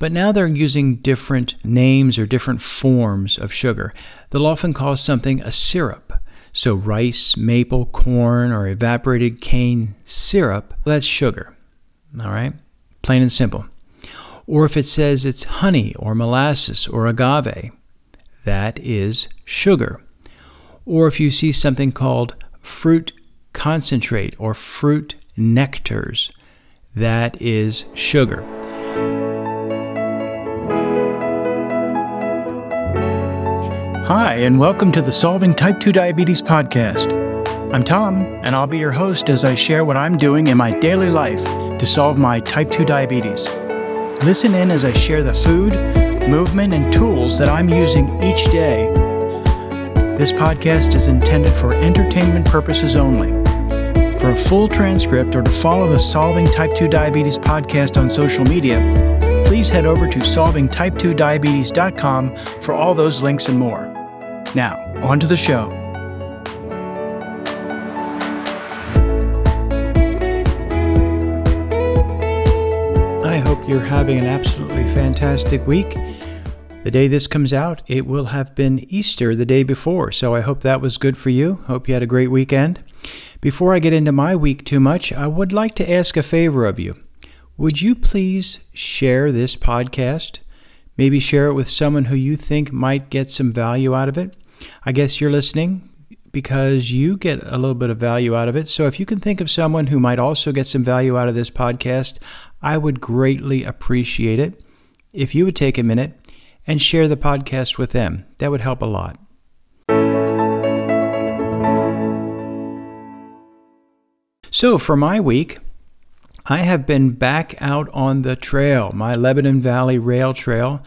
But now they're using different names or different forms of sugar. They'll often call something a syrup. So, rice, maple, corn, or evaporated cane syrup, that's sugar. All right? Plain and simple. Or if it says it's honey or molasses or agave, that is sugar. Or if you see something called fruit concentrate or fruit nectars, that is sugar. Hi, and welcome to the Solving Type 2 Diabetes podcast. I'm Tom, and I'll be your host as I share what I'm doing in my daily life to solve my type 2 diabetes. Listen in as I share the food, movement, and tools that I'm using each day. This podcast is intended for entertainment purposes only. For a full transcript or to follow the Solving Type 2 Diabetes podcast on social media, please head over to solvingtype2diabetes.com for all those links and more. Now, on to the show. I hope you're having an absolutely fantastic week. The day this comes out, it will have been Easter the day before, so I hope that was good for you. Hope you had a great weekend. Before I get into my week too much, I would like to ask a favor of you. Would you please share this podcast? Maybe share it with someone who you think might get some value out of it. I guess you're listening because you get a little bit of value out of it. So if you can think of someone who might also get some value out of this podcast, I would greatly appreciate it if you would take a minute and share the podcast with them. That would help a lot. So for my week, I have been back out on the trail, my Lebanon Valley Rail Trail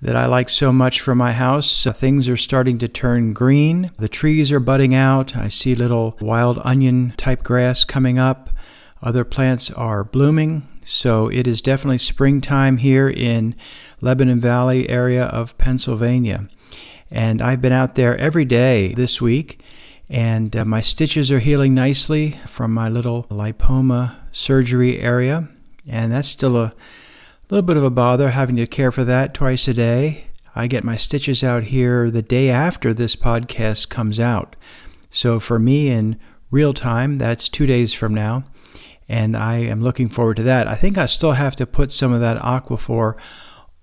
that I like so much for my house. Things are starting to turn green. The trees are budding out. I see little wild onion type grass coming up. Other plants are blooming. So it is definitely springtime here in Lebanon Valley area of Pennsylvania. And I've been out there every day this week and uh, my stitches are healing nicely from my little lipoma surgery area. And that's still a a little bit of a bother having to care for that twice a day. I get my stitches out here the day after this podcast comes out. So for me in real time, that's two days from now. And I am looking forward to that. I think I still have to put some of that Aquaphor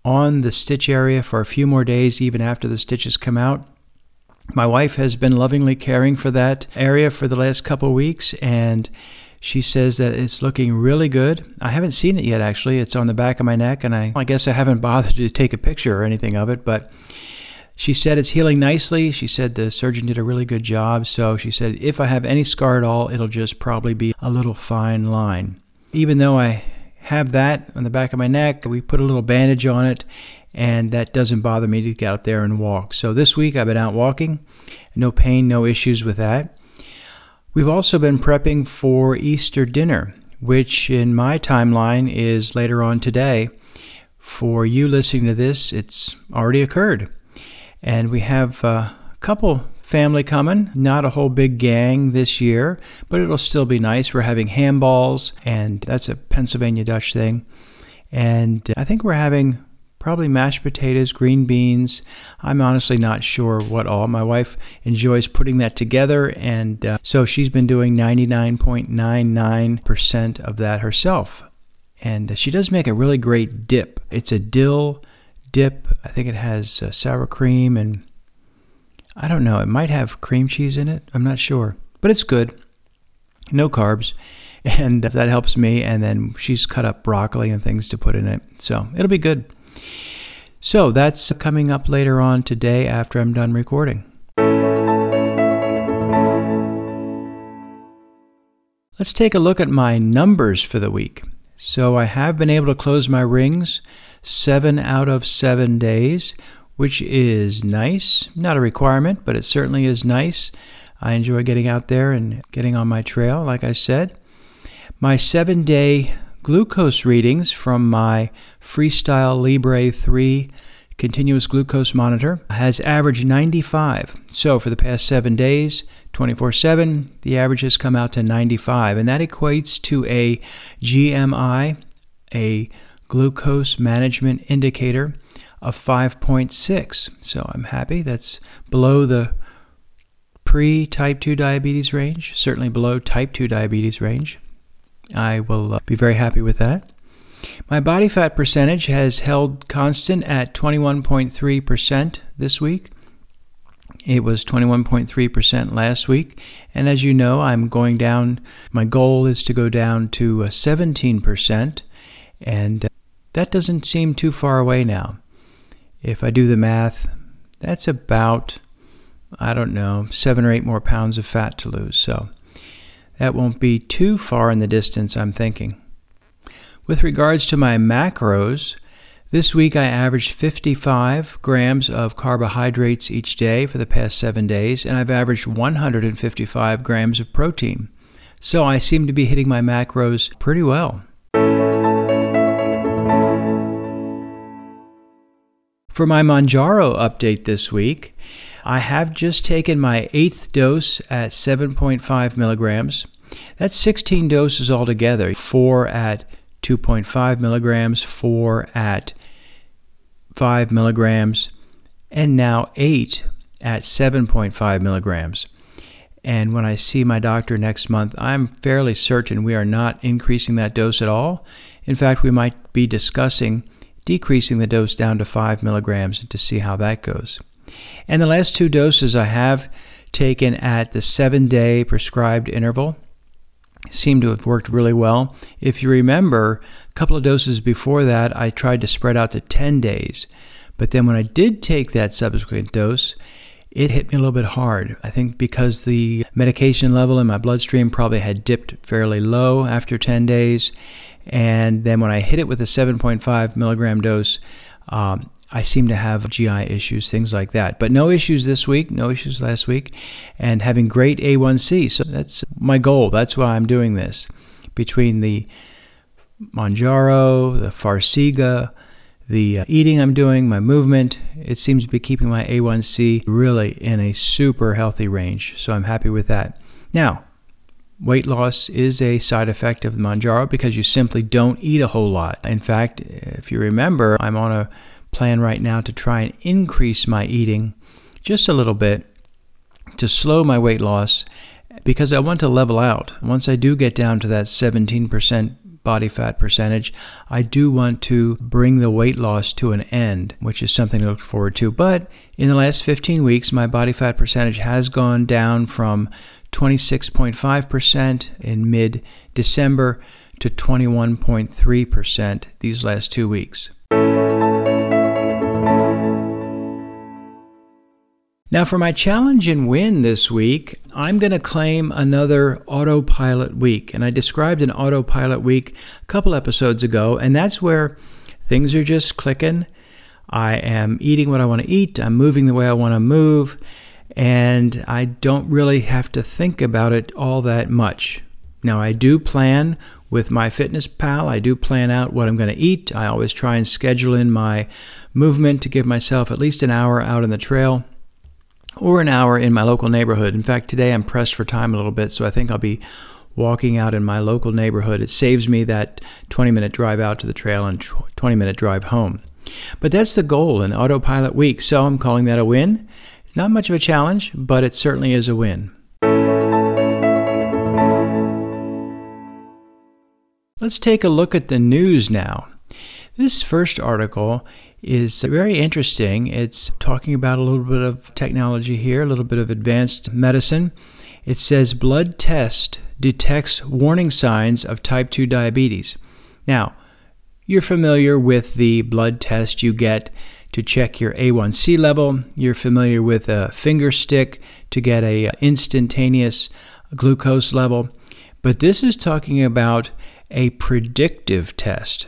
on the stitch area for a few more days, even after the stitches come out. My wife has been lovingly caring for that area for the last couple weeks, and she says that it's looking really good. I haven't seen it yet, actually. It's on the back of my neck, and I, I guess I haven't bothered to take a picture or anything of it, but she said it's healing nicely. She said the surgeon did a really good job. So she said if I have any scar at all, it'll just probably be a little fine line. Even though I have that on the back of my neck, we put a little bandage on it, and that doesn't bother me to get out there and walk. So this week I've been out walking, no pain, no issues with that. We've also been prepping for Easter dinner, which in my timeline is later on today. For you listening to this, it's already occurred. And we have a couple family coming, not a whole big gang this year, but it'll still be nice. We're having ham balls, and that's a Pennsylvania Dutch thing. And I think we're having probably mashed potatoes, green beans. I'm honestly not sure what all. My wife enjoys putting that together, and uh, so she's been doing 99.99% of that herself. And she does make a really great dip. It's a dill dip. I think it has uh, sour cream and I don't know, it might have cream cheese in it. I'm not sure, but it's good. No carbs. And that helps me. And then she's cut up broccoli and things to put in it. So it'll be good. So that's coming up later on today after I'm done recording. Let's take a look at my numbers for the week. So I have been able to close my rings seven out of seven days, which is nice. Not a requirement, but it certainly is nice. I enjoy getting out there and getting on my trail, like I said. My seven day glucose readings from my Freestyle Libre 3 continuous glucose monitor has averaged 95. So for the past seven days, 24 7, the average has come out to 95, and that equates to a GMI, a glucose management indicator of 5.6. So I'm happy. That's below the pre type 2 diabetes range, certainly below type 2 diabetes range. I will uh, be very happy with that. My body fat percentage has held constant at 21.3% this week. It was 21.3% last week. And as you know, I'm going down. My goal is to go down to 17%. And uh, that doesn't seem too far away now. If I do the math, that's about, I don't know, seven or eight more pounds of fat to lose. So that won't be too far in the distance, I'm thinking. With regards to my macros, this week I averaged 55 grams of carbohydrates each day for the past seven days, and I've averaged 155 grams of protein. So I seem to be hitting my macros pretty well. For my Mounjaro update this week, I have just taken my eighth dose at 7.5 milligrams. That's 16 doses altogether, four at 2.5 milligrams, 4 at 5 milligrams, and now 8 at 7.5 milligrams. And when I see my doctor next month, I'm fairly certain we are not increasing that dose at all. In fact, we might be discussing decreasing the dose down to 5 milligrams to see how that goes. And the last two doses I have taken at the seven day prescribed interval seem to have worked really well. If you remember, a couple of doses before that, I tried to spread out to 10 days. But then when I did take that subsequent dose, it hit me a little bit hard. I think because the medication level in my bloodstream probably had dipped fairly low after 10 days. And then when I hit it with a 7.5 milligram dose, um, I seem to have GI issues, things like that. But no issues this week, no issues last week, and having great A1C. So that's my goal. That's why I'm doing this. Between the Mounjaro, the Farxiga, the uh, eating I'm doing, my movement, it seems to be keeping my A1C really in a super healthy range. So I'm happy with that. Now, weight loss is a side effect of the Mounjaro because you simply don't eat a whole lot. In fact, if you remember, I'm on a plan right now to try and increase my eating just a little bit to slow my weight loss because I want to level out. Once I do get down to that 17% body fat percentage, I do want to bring the weight loss to an end, which is something to look forward to. But in the last 15 weeks, my body fat percentage has gone down from 26.5% in mid December to 21.3% these last two weeks. Now, for my challenge and win this week, I'm going to claim another autopilot week. And I described an autopilot week a couple episodes ago, and that's where things are just clicking. I am eating what I want to eat, I'm moving the way I want to move, and I don't really have to think about it all that much. Now, I do plan with MyFitnessPal. I do plan out what I'm going to eat. I always try and schedule in my movement to give myself at least an hour out on the trail or an hour in my local neighborhood. In fact, today I'm pressed for time a little bit, so I think I'll be walking out in my local neighborhood. It saves me that 20 minute drive out to the trail and 20 minute drive home. But that's the goal in Autopilot Week, so I'm calling that a win. Not much of a challenge, but it certainly is a win. Let's take a look at the news now. This first article is very interesting. It's talking about a little bit of technology here, a little bit of advanced medicine. It says blood test detects warning signs of type 2 diabetes. Now, you're familiar with the blood test you get to check your A1C level. You're familiar with a finger stick to get a instantaneous glucose level. But this is talking about a predictive test.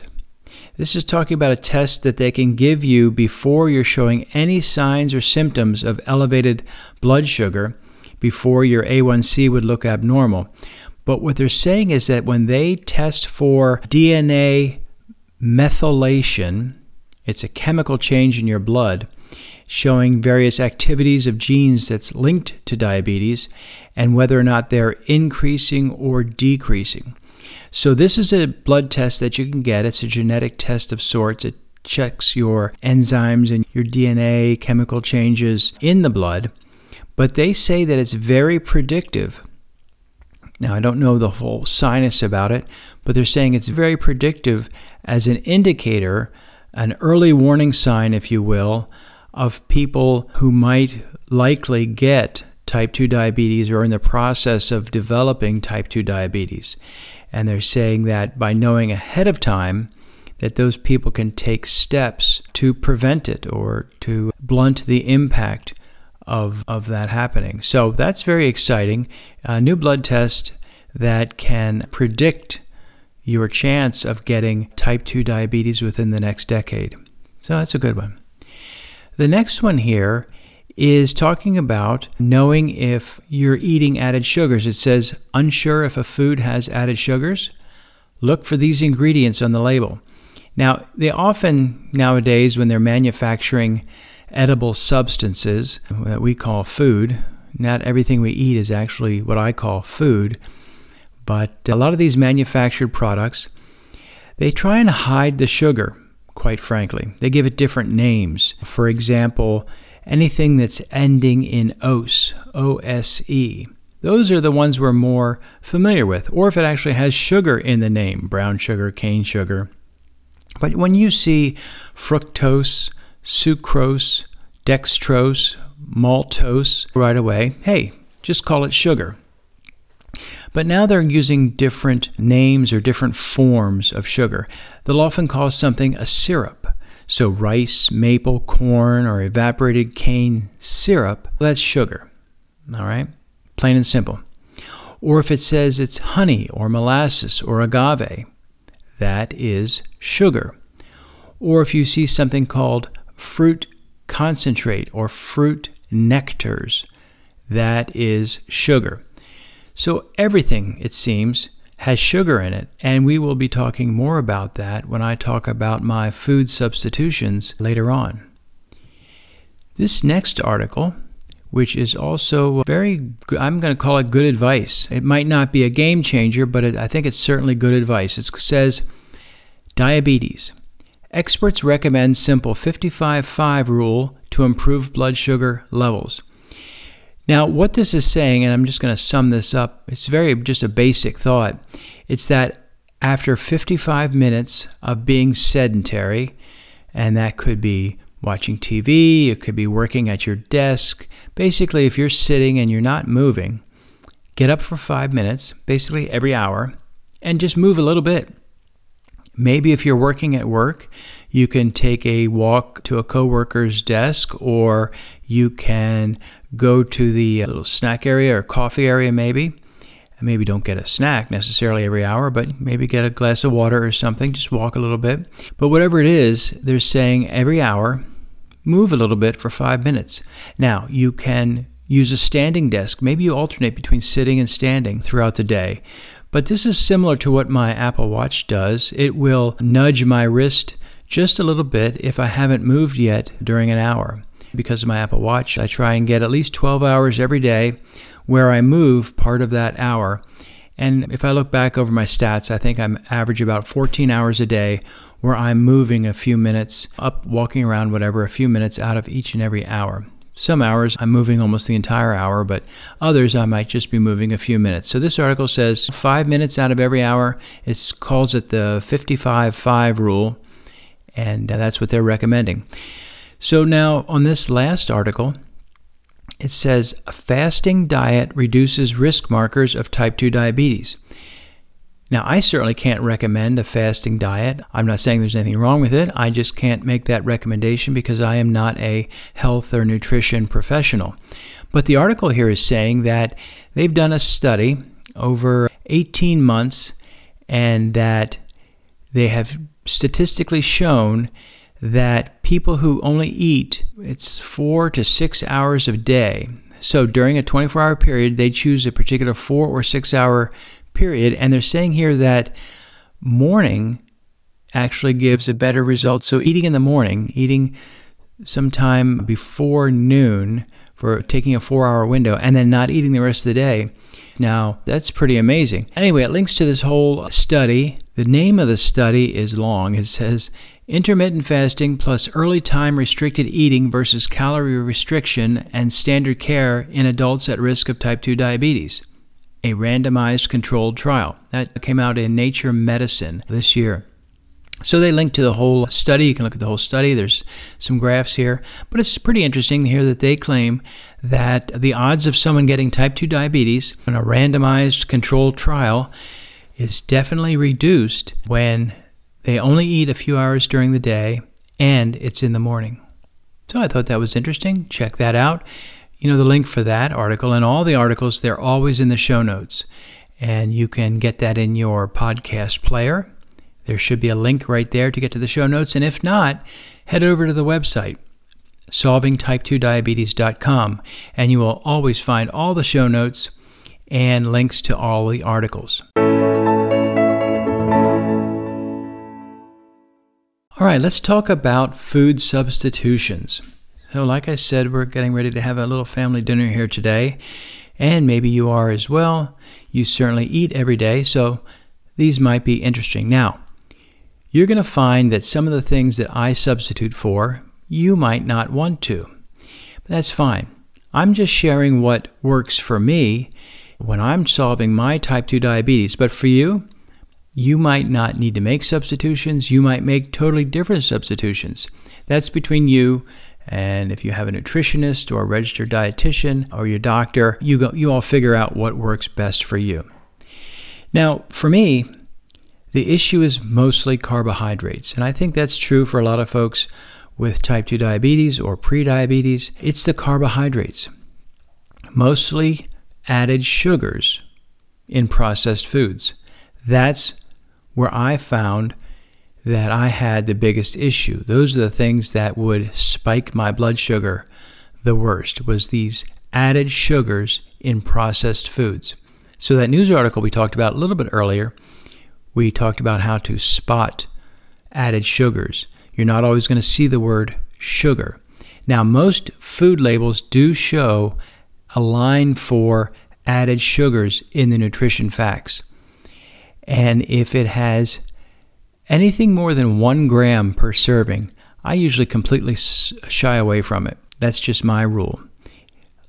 This is talking about a test that they can give you before you're showing any signs or symptoms of elevated blood sugar, before your A1C would look abnormal. But what they're saying is that when they test for DNA methylation, it's a chemical change in your blood showing various activities of genes that's linked to diabetes and whether or not they're increasing or decreasing. So, this is a blood test that you can get. It's a genetic test of sorts. It checks your enzymes and your DNA chemical changes in the blood. But they say that it's very predictive. Now, I don't know the whole science about it, but they're saying it's very predictive as an indicator, an early warning sign, if you will, of people who might likely get type 2 diabetes or in the process of developing type 2 diabetes. And they're saying that by knowing ahead of time that those people can take steps to prevent it or to blunt the impact of, of that happening. So that's very exciting. A new blood test that can predict your chance of getting type 2 diabetes within the next decade. So that's a good one. The next one here is talking about knowing if you're eating added sugars. It says, unsure if a food has added sugars? Look for these ingredients on the label. Now, they often nowadays, when they're manufacturing edible substances that we call food, not everything we eat is actually what I call food, but a lot of these manufactured products, they try and hide the sugar, quite frankly. They give it different names. For example, anything that's ending in ose, O S E. Those are the ones we're more familiar with, or if it actually has sugar in the name, brown sugar, cane sugar. But when you see fructose, sucrose, dextrose, maltose right away, hey, just call it sugar. But now they're using different names or different forms of sugar. They'll often call something a syrup. So, rice, maple, corn, or evaporated cane syrup, that's sugar. All right? Plain and simple. Or if it says it's honey or molasses or agave, that is sugar. Or if you see something called fruit concentrate or fruit nectars, that is sugar. So everything, it seems, has sugar in it, and we will be talking more about that when I talk about my food substitutions later on. This next article, which is also very, good I'm going to call it good advice. It might not be a game changer, but it, I think it's certainly good advice. It says diabetes. Experts recommend simple 55 5 rule to improve blood sugar levels. Now, what this is saying, and I'm just going to sum this up, it's very just a basic thought. It's that after 55 minutes of being sedentary, and that could be watching TV, it could be working at your desk. Basically, if you're sitting and you're not moving, get up for five minutes, basically every hour, and just move a little bit. Maybe if you're working at work, you can take a walk to a coworker's desk or you can go to the uh, little snack area or coffee area maybe. Maybe don't get a snack necessarily every hour, but maybe get a glass of water or something. Just walk a little bit. But whatever it is, they're saying every hour, move a little bit for five minutes. Now, you can use a standing desk. Maybe you alternate between sitting and standing throughout the day. But this is similar to what my Apple Watch does. It will nudge my wrist just a little bit if I haven't moved yet during an hour because of my Apple Watch. I try and get at least 12 hours every day where I move part of that hour. And if I look back over my stats, I think I'm average about 14 hours a day where I'm moving a few minutes up, walking around, whatever, a few minutes out of each and every hour. Some hours I'm moving almost the entire hour, but others I might just be moving a few minutes. So this article says five minutes out of every hour. It calls it the 55 5 rule, and that's what they're recommending. So now on this last article, it says a fasting diet reduces risk markers of type 2 diabetes. Now, I certainly can't recommend a fasting diet. I'm not saying there's anything wrong with it. I just can't make that recommendation because I am not a health or nutrition professional. But the article here is saying that they've done a study over 18 months and that they have statistically shown that people who only eat it's 4 to 6 hours a day. So during a 24 hour period, they choose a particular 4 or 6 hour period and they're saying here that morning actually gives a better result. So eating in the morning, eating sometime before noon for taking a four hour window and then not eating the rest of the day. Now, that's pretty amazing. Anyway, it links to this whole study. The name of the study is long. It says Intermittent fasting plus early time restricted eating versus calorie restriction and standard care in adults at risk of type 2 diabetes. A randomized controlled trial. That came out in Nature Medicine this year. So they link to the whole study. You can look at the whole study. There's some graphs here. But it's pretty interesting here that they claim that the odds of someone getting type 2 diabetes in a randomized controlled trial is definitely reduced when they only eat a few hours during the day and it's in the morning. So I thought that was interesting. Check that out. You know, the link for that article and all the articles, they're always in the show notes. And you can get that in your podcast player. There should be a link right there to get to the show notes. And if not, head over to the website, solvingtype2diabetes.com, and you will always find all the show notes and links to all the articles. All right, let's talk about food substitutions. So, like I said, we're getting ready to have a little family dinner here today, and maybe you are as well. You certainly eat every day, so these might be interesting. Now, you're going to find that some of the things that I substitute for, you might not want to. But that's fine. I'm just sharing what works for me when I'm solving my type 2 diabetes. But for you, you might not need to make substitutions. You might make totally different substitutions. That's between you and if you have a nutritionist or a registered dietitian or your doctor, you go, you all figure out what works best for you. Now, for me, the issue is mostly carbohydrates, and I think that's true for a lot of folks with type 2 diabetes or prediabetes. It's the carbohydrates, mostly added sugars in processed foods. That's where I found that I had the biggest issue. Those are the things that would spike my blood sugar the worst was these added sugars in processed foods. So that news article we talked about a little bit earlier, we talked about how to spot added sugars. You're not always going to see the word sugar. Now, most food labels do show a line for added sugars in the nutrition facts. And if it has anything more than one gram per serving, I usually completely shy away from it. That's just my rule.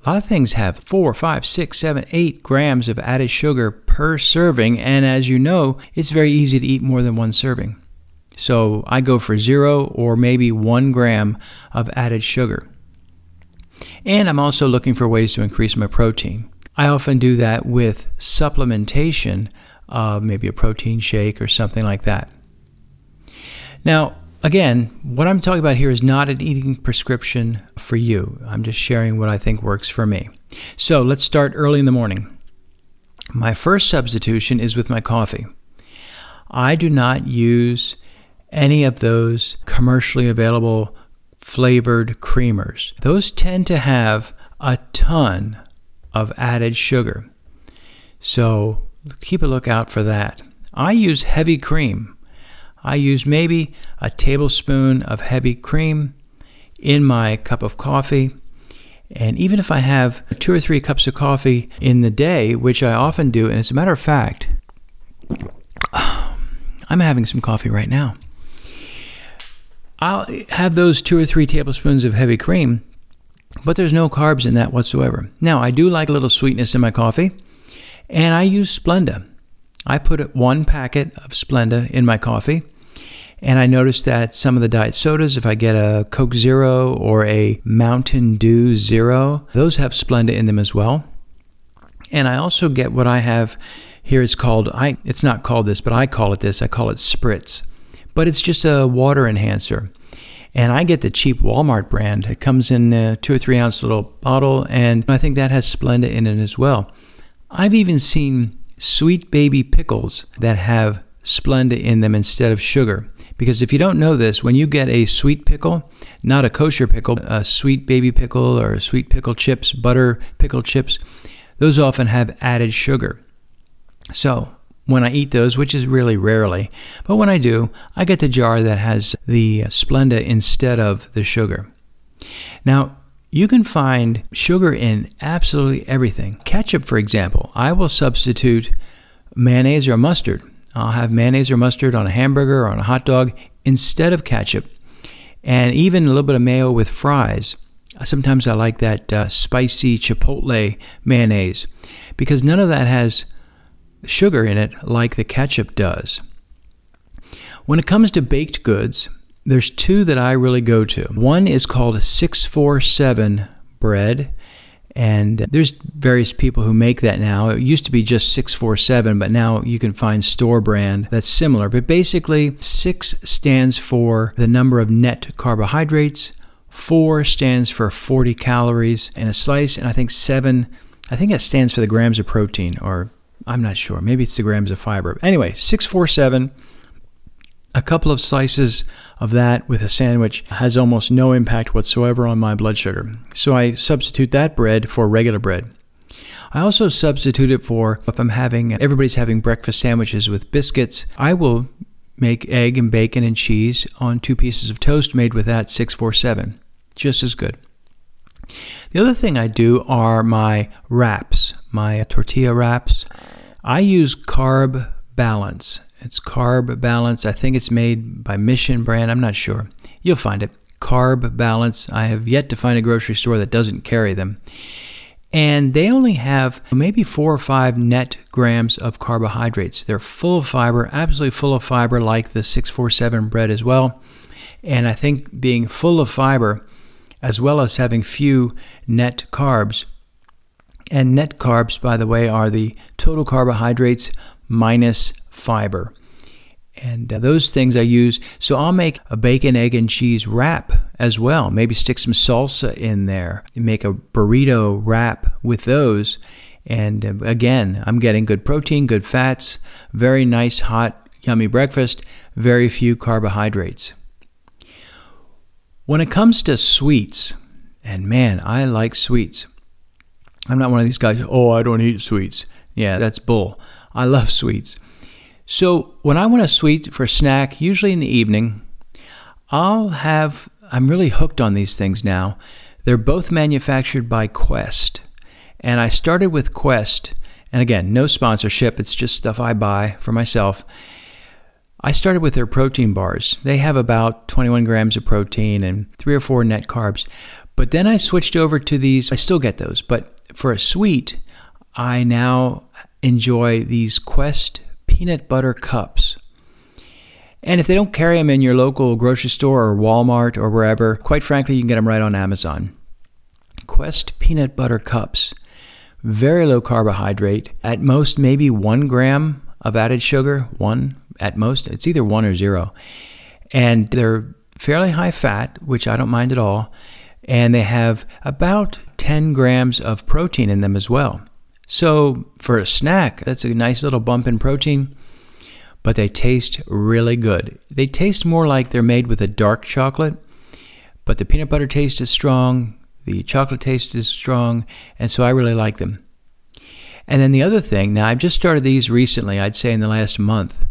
A lot of things have four, five, six, seven, eight grams of added sugar per serving, and as you know, it's very easy to eat more than one serving. So I go for zero or maybe one gram of added sugar. And I'm also looking for ways to increase my protein. I often do that with supplementation uh, maybe a protein shake or something like that. Now, again, what I'm talking about here is not an eating prescription for you. I'm just sharing what I think works for me. So let's start early in the morning. My first substitution is with my coffee. I do not use any of those commercially available flavored creamers. Those tend to have a ton of added sugar. So keep a lookout for that. I use heavy cream. I use maybe a tablespoon of heavy cream in my cup of coffee. And even if I have two or three cups of coffee in the day, which I often do, and as a matter of fact, I'm having some coffee right now. I'll have those two or three tablespoons of heavy cream, but there's no carbs in that whatsoever. Now, I do like a little sweetness in my coffee. And I use Splenda. I put one packet of Splenda in my coffee. And I noticed that some of the diet sodas, if I get a Coke Zero or a Mountain Dew Zero, those have Splenda in them as well. And I also get what I have here. It's called, I, it's not called this, but I call it this. I call it Spritz. But it's just a water enhancer. And I get the cheap Walmart brand. It comes in a two or three ounce little bottle, and I think that has Splenda in it as well. I've even seen sweet baby pickles that have Splenda in them instead of sugar. Because if you don't know this, when you get a sweet pickle, not a kosher pickle, a sweet baby pickle or sweet pickle chips, butter pickle chips, those often have added sugar. So when I eat those, which is really rarely, but when I do, I get the jar that has the Splenda instead of the sugar. Now, You can find sugar in absolutely everything. Ketchup, for example, I will substitute mayonnaise or mustard. I'll have mayonnaise or mustard on a hamburger or on a hot dog instead of ketchup. And even a little bit of mayo with fries. Sometimes I like that uh, spicy chipotle mayonnaise because none of that has sugar in it like the ketchup does. When it comes to baked goods, there's two that I really go to. One is called 647 bread, and there's various people who make that now. It used to be just 647, but now you can find store brand that's similar. But basically, 6 stands for the number of net carbohydrates, 4 stands for 40 calories in a slice, and I think 7 I think that stands for the grams of protein or I'm not sure. Maybe it's the grams of fiber. Anyway, 647 a couple of slices of that with a sandwich has almost no impact whatsoever on my blood sugar. So I substitute that bread for regular bread. I also substitute it for if I'm having everybody's having breakfast sandwiches with biscuits, I will make egg and bacon and cheese on two pieces of toast made with that 647. Just as good. The other thing I do are my wraps, my tortilla wraps. I use Carb Balance. It's Carb Balance. I think it's made by Mission Brand. I'm not sure. You'll find it. Carb Balance. I have yet to find a grocery store that doesn't carry them. And they only have maybe four or five net grams of carbohydrates. They're full of fiber, absolutely full of fiber, like the 647 bread as well. And I think being full of fiber, as well as having few net carbs, and net carbs, by the way, are the total carbohydrates minus fiber. And uh, those things I use. So I'll make a bacon, egg, and cheese wrap as well. Maybe stick some salsa in there. Make a burrito wrap with those. And uh, again, I'm getting good protein, good fats, very nice, hot, yummy breakfast, very few carbohydrates. When it comes to sweets, and man, I like sweets. I'm not one of these guys, oh, I don't eat sweets. Yeah, that's bull. I love sweets. So when I want a sweet for a snack, usually in the evening, I'll have, I'm really hooked on these things now. They're both manufactured by Quest. And I started with Quest, and again, no sponsorship, it's just stuff I buy for myself. I started with their protein bars. They have about 21 grams of protein and three or four net carbs. But then I switched over to these, I still get those, but for a sweet, I now enjoy these Quest peanut butter cups. And if they don't carry them in your local grocery store or Walmart or wherever, quite frankly, you can get them right on Amazon. Quest peanut butter cups. Very low carbohydrate, at most maybe one gram of added sugar, one at most. It's either one or zero. And they're fairly high fat, which I don't mind at all. And they have about 10 grams of protein in them as well. So for a snack, that's a nice little bump in protein, but they taste really good. They taste more like they're made with a dark chocolate, but the peanut butter taste is strong, the chocolate taste is strong, and so I really like them. And then the other thing, now I've just started these recently, I'd say in the last month.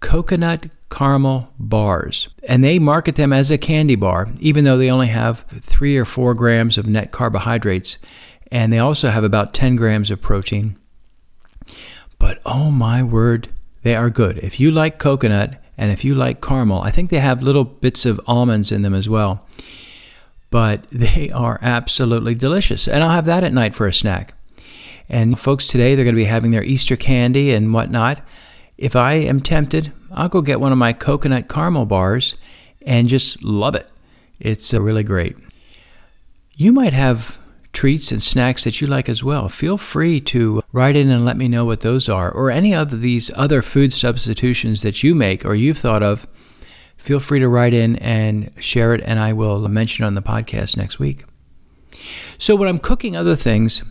Coconut caramel bars. And they market them as a candy bar, even though they only have three or four grams of net carbohydrates and they also have about 10 grams of protein. But oh my word, they are good. If you like coconut and if you like caramel, I think they have little bits of almonds in them as well. But they are absolutely delicious. And I'll have that at night for a snack. And folks today, they're going to be having their Easter candy and whatnot. If I am tempted, I'll go get one of my coconut caramel bars and just love it. It's uh, really great. You might have treats and snacks that you like as well, feel free to write in and let me know what those are, or any of these other food substitutions that you make or you've thought of. Feel free to write in and share it, and I will mention it on the podcast next week. So, when I'm cooking other things,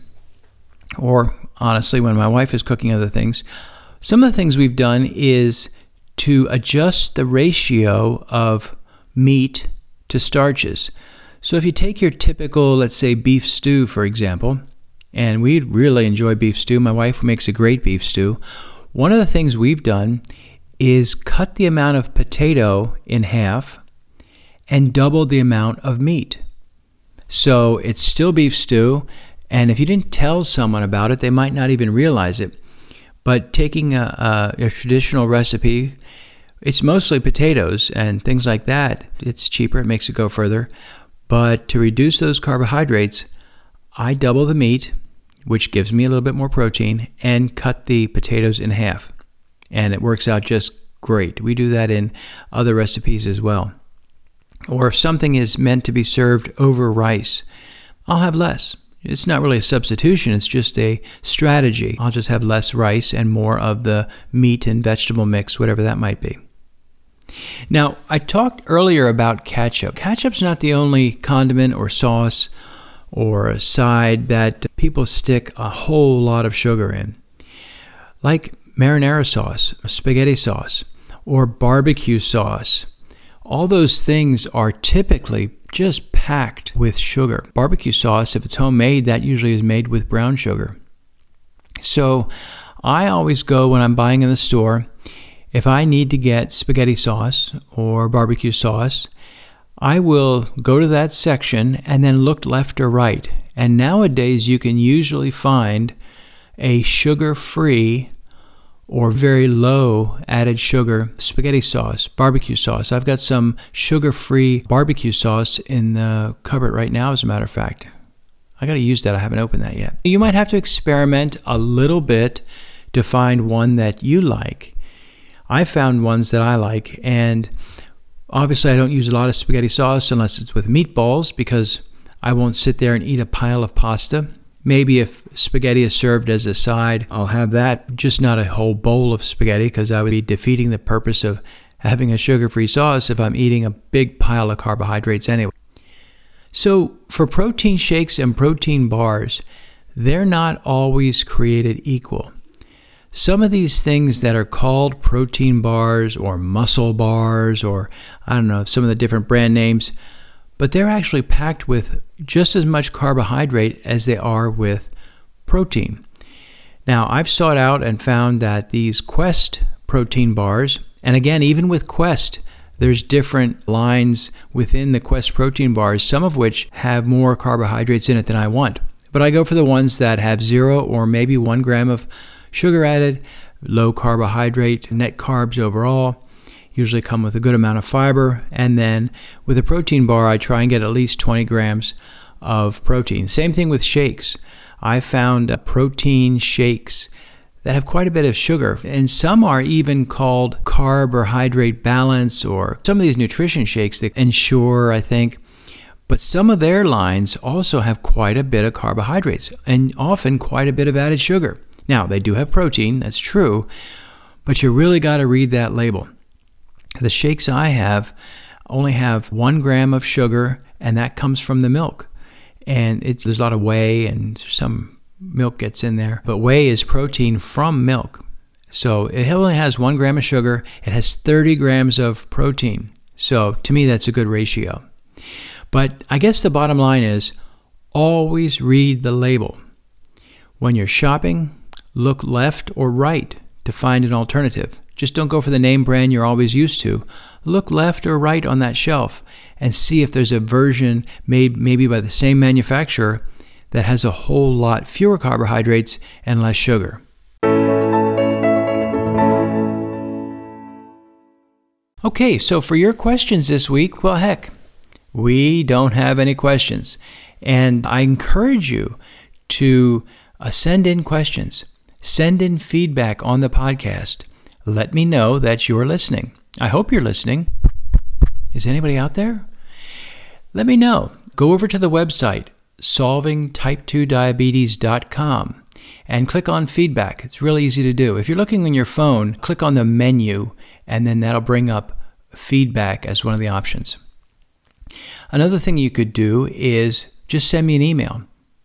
or honestly, when my wife is cooking other things, some of the things we've done is to adjust the ratio of meat to starches. So if you take your typical, let's say, beef stew, for example, and we really enjoy beef stew, my wife makes a great beef stew. One of the things we've done is cut the amount of potato in half and double the amount of meat. So it's still beef stew. And if you didn't tell someone about it, they might not even realize it. But taking a, a, a traditional recipe, it's mostly potatoes and things like that. It's cheaper, it makes it go further. But to reduce those carbohydrates, I double the meat, which gives me a little bit more protein, and cut the potatoes in half. And it works out just great. We do that in other recipes as well. Or if something is meant to be served over rice, I'll have less. It's not really a substitution, it's just a strategy. I'll just have less rice and more of the meat and vegetable mix, whatever that might be. Now, I talked earlier about ketchup. Ketchup's not the only condiment or sauce or side that people stick a whole lot of sugar in. Like marinara sauce, spaghetti sauce, or barbecue sauce. All those things are typically just packed with sugar. Barbecue sauce, if it's homemade, that usually is made with brown sugar. So I always go when I'm buying in the store if I need to get spaghetti sauce or barbecue sauce, I will go to that section and then look left or right. And nowadays, you can usually find a sugar free or very low added sugar spaghetti sauce, barbecue sauce. I've got some sugar free barbecue sauce in the cupboard right now, as a matter of fact. I got to use that. I haven't opened that yet. You might have to experiment a little bit to find one that you like. I found ones that I like, and obviously I don't use a lot of spaghetti sauce unless it's with meatballs because I won't sit there and eat a pile of pasta. Maybe if spaghetti is served as a side, I'll have that, just not a whole bowl of spaghetti because I would be defeating the purpose of having a sugar free sauce if I'm eating a big pile of carbohydrates anyway. So, for protein shakes and protein bars, they're not always created equal. Some of these things that are called protein bars or muscle bars or I don't know, some of the different brand names, but they're actually packed with just as much carbohydrate as they are with protein. Now, I've sought out and found that these Quest protein bars, and again, even with Quest, there's different lines within the Quest protein bars, some of which have more carbohydrates in it than I want. But I go for the ones that have zero or maybe one gram of sugar added, low carbohydrate, net carbs overall. Usually come with a good amount of fiber. And then with a protein bar, I try and get at least 20 grams of protein. Same thing with shakes. I found protein shakes that have quite a bit of sugar, and some are even called carbohydrate balance or some of these nutrition shakes that ensure, I think. But some of their lines also have quite a bit of carbohydrates and often quite a bit of added sugar. Now, they do have protein, that's true, but you really got to read that label. The shakes I have only have one gram of sugar, and that comes from the milk. And there's a lot of whey, and some milk gets in there. But whey is protein from milk. So it only has one gram of sugar, it has 30 grams of protein. So to me, that's a good ratio. But I guess the bottom line is always read the label. When you're shopping, Look left or right to find an alternative. Just don't go for the name brand you're always used to. Look left or right on that shelf and see if there's a version made maybe by the same manufacturer that has a whole lot fewer carbohydrates and less sugar. Okay, so for your questions this week, well, heck, we don't have any questions. And I encourage you to uh, send in questions. Send in feedback on the podcast. Let me know that you're listening. I hope you're listening. Is anybody out there? Let me know. Go over to the website, solvingtype2diabetes.com, and click on feedback. It's really easy to do. If you're looking on your phone, click on the menu, and then that'll bring up feedback as one of the options. Another thing you could do is just send me an email.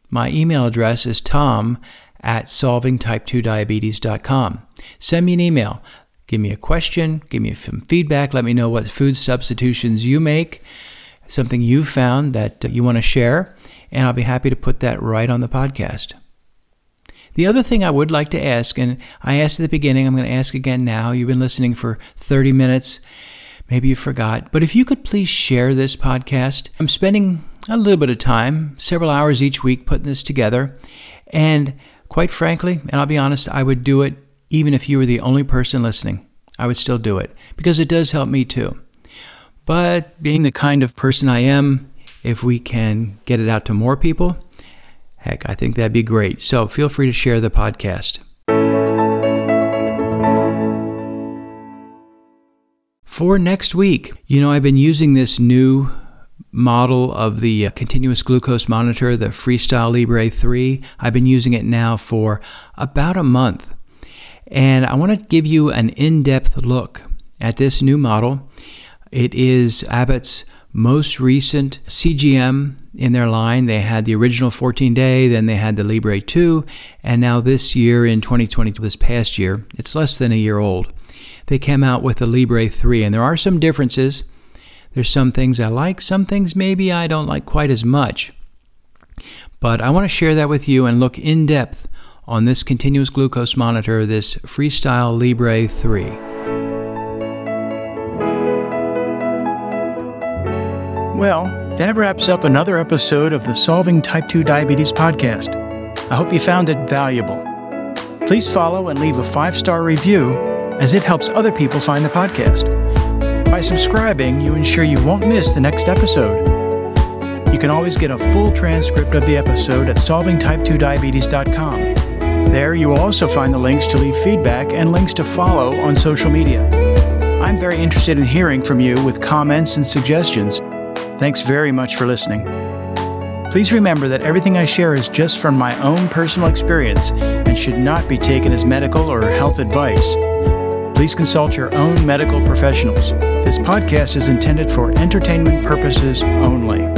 My email address is tom at solvingtype2diabetes.com. Send me an email. Give me a question, give me some feedback, let me know what food substitutions you make, something you found that you want to share, and I'll be happy to put that right on the podcast. The other thing I would like to ask, and I asked at the beginning, I'm going to ask again now. You've been listening for 30 minutes. Maybe you forgot, but if you could please share this podcast. I'm spending a little bit of time, several hours each week, putting this together. And quite frankly, and I'll be honest, I would do it even if you were the only person listening. I would still do it because it does help me too. But being the kind of person I am, if we can get it out to more people, heck, I think that'd be great. So feel free to share the podcast. For next week, you know, I've been using this new model of the uh, continuous glucose monitor, the Freestyle Libre 3. I've been using it now for about a month. And I want to give you an in depth look at this new model. It is Abbott's most recent CGM in their line. They had the original 14 day, then they had the Libre 2, and now this year in 2020, this past year, it's less than a year old. They came out with the Libre 3, and there are some differences. There's some things I like, some things maybe I don't like quite as much. But I want to share that with you and look in depth on this continuous glucose monitor, this Freestyle Libre 3. Well, that wraps up another episode of the Solving Type 2 Diabetes podcast. I hope you found it valuable. Please follow and leave a five star review as it helps other people find the podcast. By subscribing, you ensure you won't miss the next episode. You can always get a full transcript of the episode at solvingtype2diabetes.com. There, you will also find the links to leave feedback and links to follow on social media. I'm very interested in hearing from you with comments and suggestions. Thanks very much for listening. Please remember that everything I share is just from my own personal experience and should not be taken as medical or health advice. Please consult your own medical professionals. This podcast is intended for entertainment purposes only.